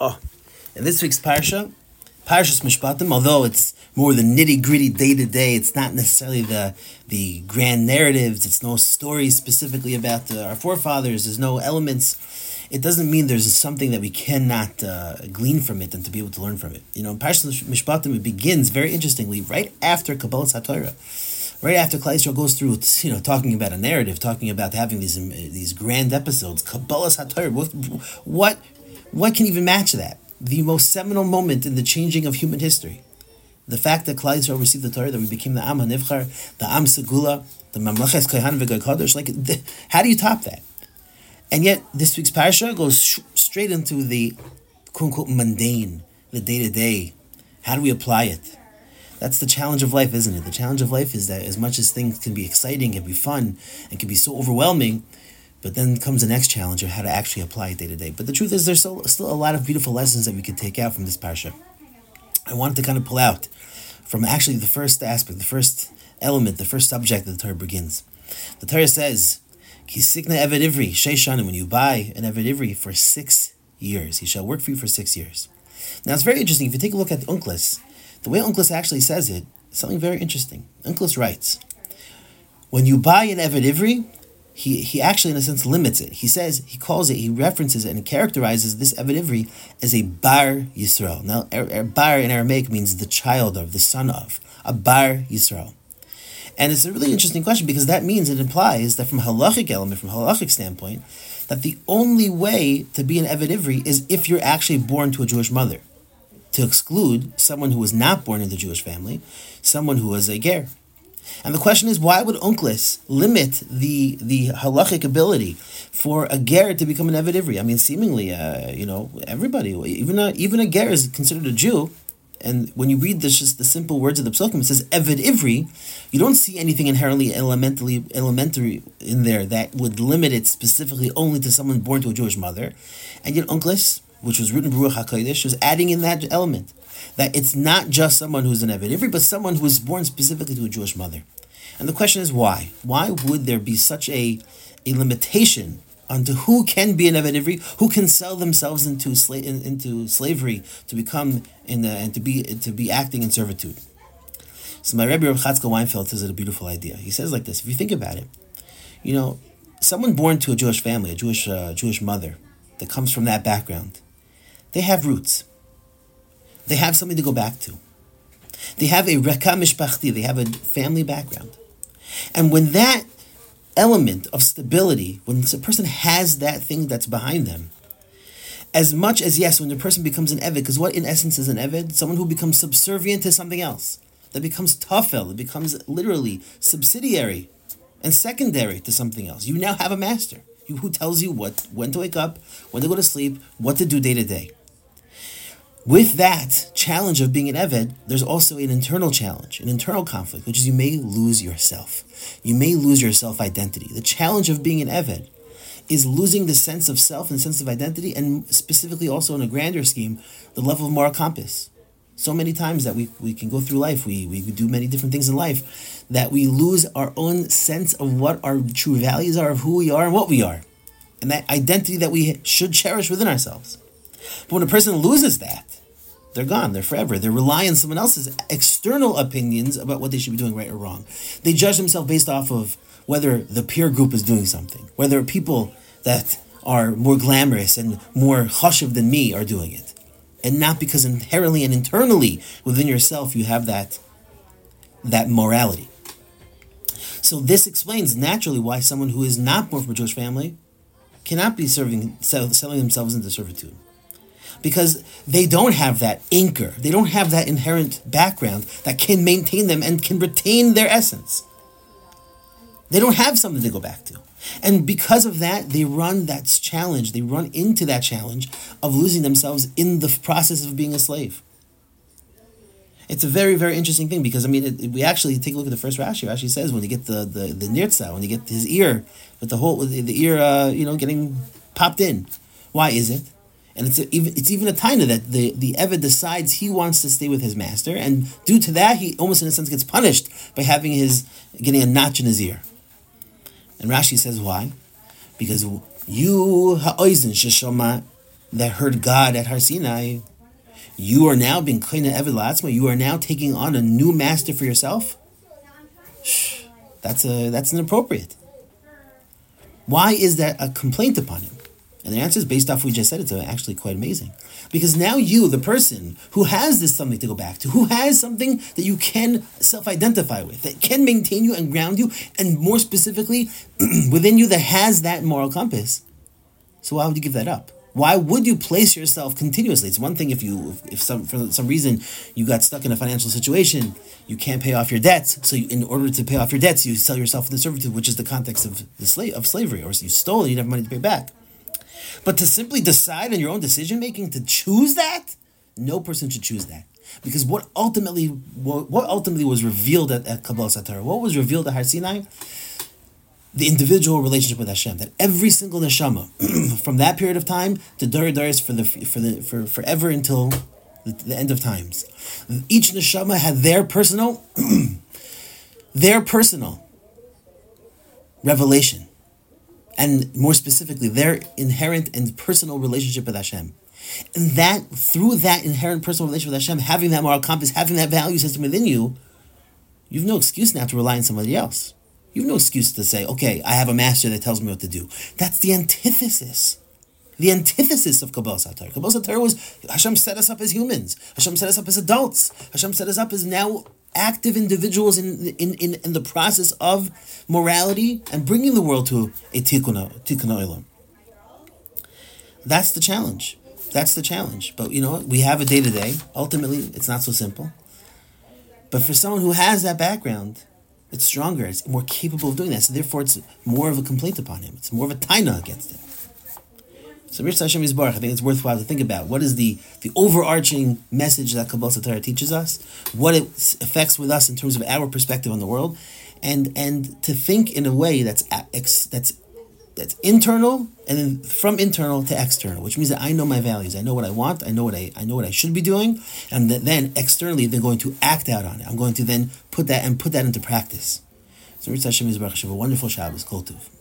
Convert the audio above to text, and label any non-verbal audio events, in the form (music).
Oh, in this week's parsha, Parshas Mishpatim, although it's more the nitty gritty day to day, it's not necessarily the the grand narratives. It's no stories specifically about the, our forefathers. There's no elements. It doesn't mean there's something that we cannot uh, glean from it and to be able to learn from it. You know, Parshas Mishpatim, it begins very interestingly right after Kabbalas HaTorah right after Klal goes through, you know, talking about a narrative, talking about having these these grand episodes, Kabbalas HaTorah, what, what what can even match that? The most seminal moment in the changing of human history. The fact that Klal Yisrael received the Torah, that we became the Am HaNivchar, the Am Segula, the Mamleches Kohan Kodesh, like, the, how do you top that? And yet, this week's parasha goes sh- straight into the quote unquote mundane, the day to day. How do we apply it? That's the challenge of life, isn't it? The challenge of life is that as much as things can be exciting and be fun and can be so overwhelming, but then comes the next challenge of how to actually apply it day to day. But the truth is, there's still, still a lot of beautiful lessons that we could take out from this parsha. I wanted to kind of pull out from actually the first aspect, the first element, the first subject that the Torah begins. The Torah says, Kisikna Eved Ivri, Sheishanim, when you buy an Eved Ivri for six years, he shall work for you for six years. Now it's very interesting. If you take a look at the Onkelos, the way Onkelos actually says it, something very interesting. Onkelos writes, when you buy an Eved Ivri, he, he actually, in a sense, limits it. He says, he calls it, he references it, and characterizes this Eved as a Bar Yisrael. Now, er, er, Bar in Aramaic means the child of, the son of, a Bar Yisrael. And it's a really interesting question because that means it implies that from halachic element, from halachic standpoint, that the only way to be an Eved is if you're actually born to a Jewish mother. To exclude someone who was not born in the Jewish family, someone who was a ger. And the question is, why would Onkelos limit the the halachic ability for a ger to become an Eved Ivri? I mean, seemingly, uh, you know, everybody, even a, even a ger is considered a Jew. And when you read this, just the simple words of the psukim, it says Eved Ivri. You don't see anything inherently elementary, elementary in there that would limit it specifically only to someone born to a Jewish mother. And yet, Onkelos, which was written b'Ruach Hakodesh, was adding in that element that it's not just someone who's an Eved Ivri, but someone who was born specifically to a Jewish mother. And the question is why? Why would there be such a, a limitation onto who can be an Eved Ivri, who can sell themselves into sla- into slavery to become in the, and to be to be acting in servitude? So my Rebbe Rav Chatzkel Weinfeld says it a beautiful idea. He says like this: If you think about it, you know, someone born to a Jewish family, a Jewish uh, Jewish mother, that comes from that background, they have roots. They have something to go back to. They have a reka mishpachti, they have a family background. And when that element of stability, when a person has that thing that's behind them, as much as yes, when the person becomes an Eved, because what in essence is an Eved? Someone who becomes subservient to something else, that becomes tafel, it becomes literally subsidiary and secondary to something else. You now have a master who tells you what when to wake up, when to go to sleep, what to do day to day. With that challenge of being an Eved, there's also an internal challenge, an internal conflict, which is you may lose yourself. You may lose your self identity. The challenge of being an Eved is losing the sense of self and sense of identity, and specifically also in a grander scheme, the level of moral compass. So many times that we, we can go through life, we, we do many different things in life, that we lose our own sense of what our true values are, of who we are and what we are, and that identity that we should cherish within ourselves. But when a person loses that, they're gone. They're forever. They rely on someone else's external opinions about what they should be doing right or wrong. They judge themselves based off of whether the peer group is doing something, whether people that are more glamorous and more chashiv than me are doing it, and not because inherently and internally within yourself you have that that morality. So this explains naturally why someone who is not born from a Jewish family cannot be serving selling themselves into servitude because they don't have that anchor. They don't have that inherent background that can maintain them and can retain their essence. They don't have something to go back to. And because of that, they run that challenge, they run into that challenge of losing themselves in the process of being a slave. It's a very, very interesting thing because I mean, it, we actually take a look at the first Rashi. Rashi says when you get the the the nirtza, when you get his ear with the whole the, the ear, uh, you know, getting popped in. Why is it? And it's a, even it's even a taina that the the Eved decides he wants to stay with his master, and due to that, he almost in a sense gets punished by having his getting a notch in his ear. And Rashi says why? Because you ha'oizen sheshama that heard God at Har Sinai, you are now being Koine Eved Latzma, you are now taking on a new master for yourself? That's a that's inappropriate. Why is that a complaint upon him? And the answer is based off what we just said. It's uh, actually quite amazing. Because now you, the person who has this something to go back to, who has something that you can self identify with, that can maintain you and ground you, and more specifically, (clears throat) within you that has that moral compass. So why would you give that up? Why would you place yourself continuously? It's one thing if you, if some for some reason you got stuck in a financial situation, you can't pay off your debts. So you, in order to pay off your debts, you sell yourself into servitude, which is the context of the slave of slavery, or you stole and you have money to pay back. But to simply decide on your own decision making to choose that, no person should choose that. Because what ultimately what, what ultimately was revealed at, at Kabbalah Satar, what was revealed at Har Sinai, the individual relationship with Hashem. That every single neshama, (clears throat) from that period of time to Dorei Doros for the for the for forever until the, the end of times, each neshama had their personal, (clears throat) their personal revelation and more specifically, their inherent and personal relationship with Hashem. And that, through that inherent personal relationship with Hashem, having that moral compass, having that value system within you, you have no excuse now to rely on somebody else. You have no excuse to say, okay, I have a master that tells me what to do. That's the antithesis. The antithesis of Kabbalah Satar. Kabbalah Satar was Hashem set us up as humans. Hashem set us up as adults. Hashem set us up as now active individuals in, in, in, in the process of morality and bringing the world to a tikkun olam. That's the challenge. That's the challenge. But you know what? We have a day to day. Ultimately, it's not so simple. But for someone who has that background, it's stronger. It's more capable of doing that. So therefore, it's more of a complaint upon him. It's more of a taina against him. So Mirtzeh Hashem Yisbarach, I think it's worthwhile to think about what is the, the overarching message that Kabbalas HaTorah teaches us, what it affects with us in terms of our perspective on the world, and and to think in a way that's that's that's internal and then from internal to external, which means that I know my values, I know what I want, I know what I I know what I should be doing, and then externally they're going to act out on it. I'm going to then put that and put that into practice. So Mirtzeh Hashem Yisbarach, have a wonderful Shabbos, Kol Tuv.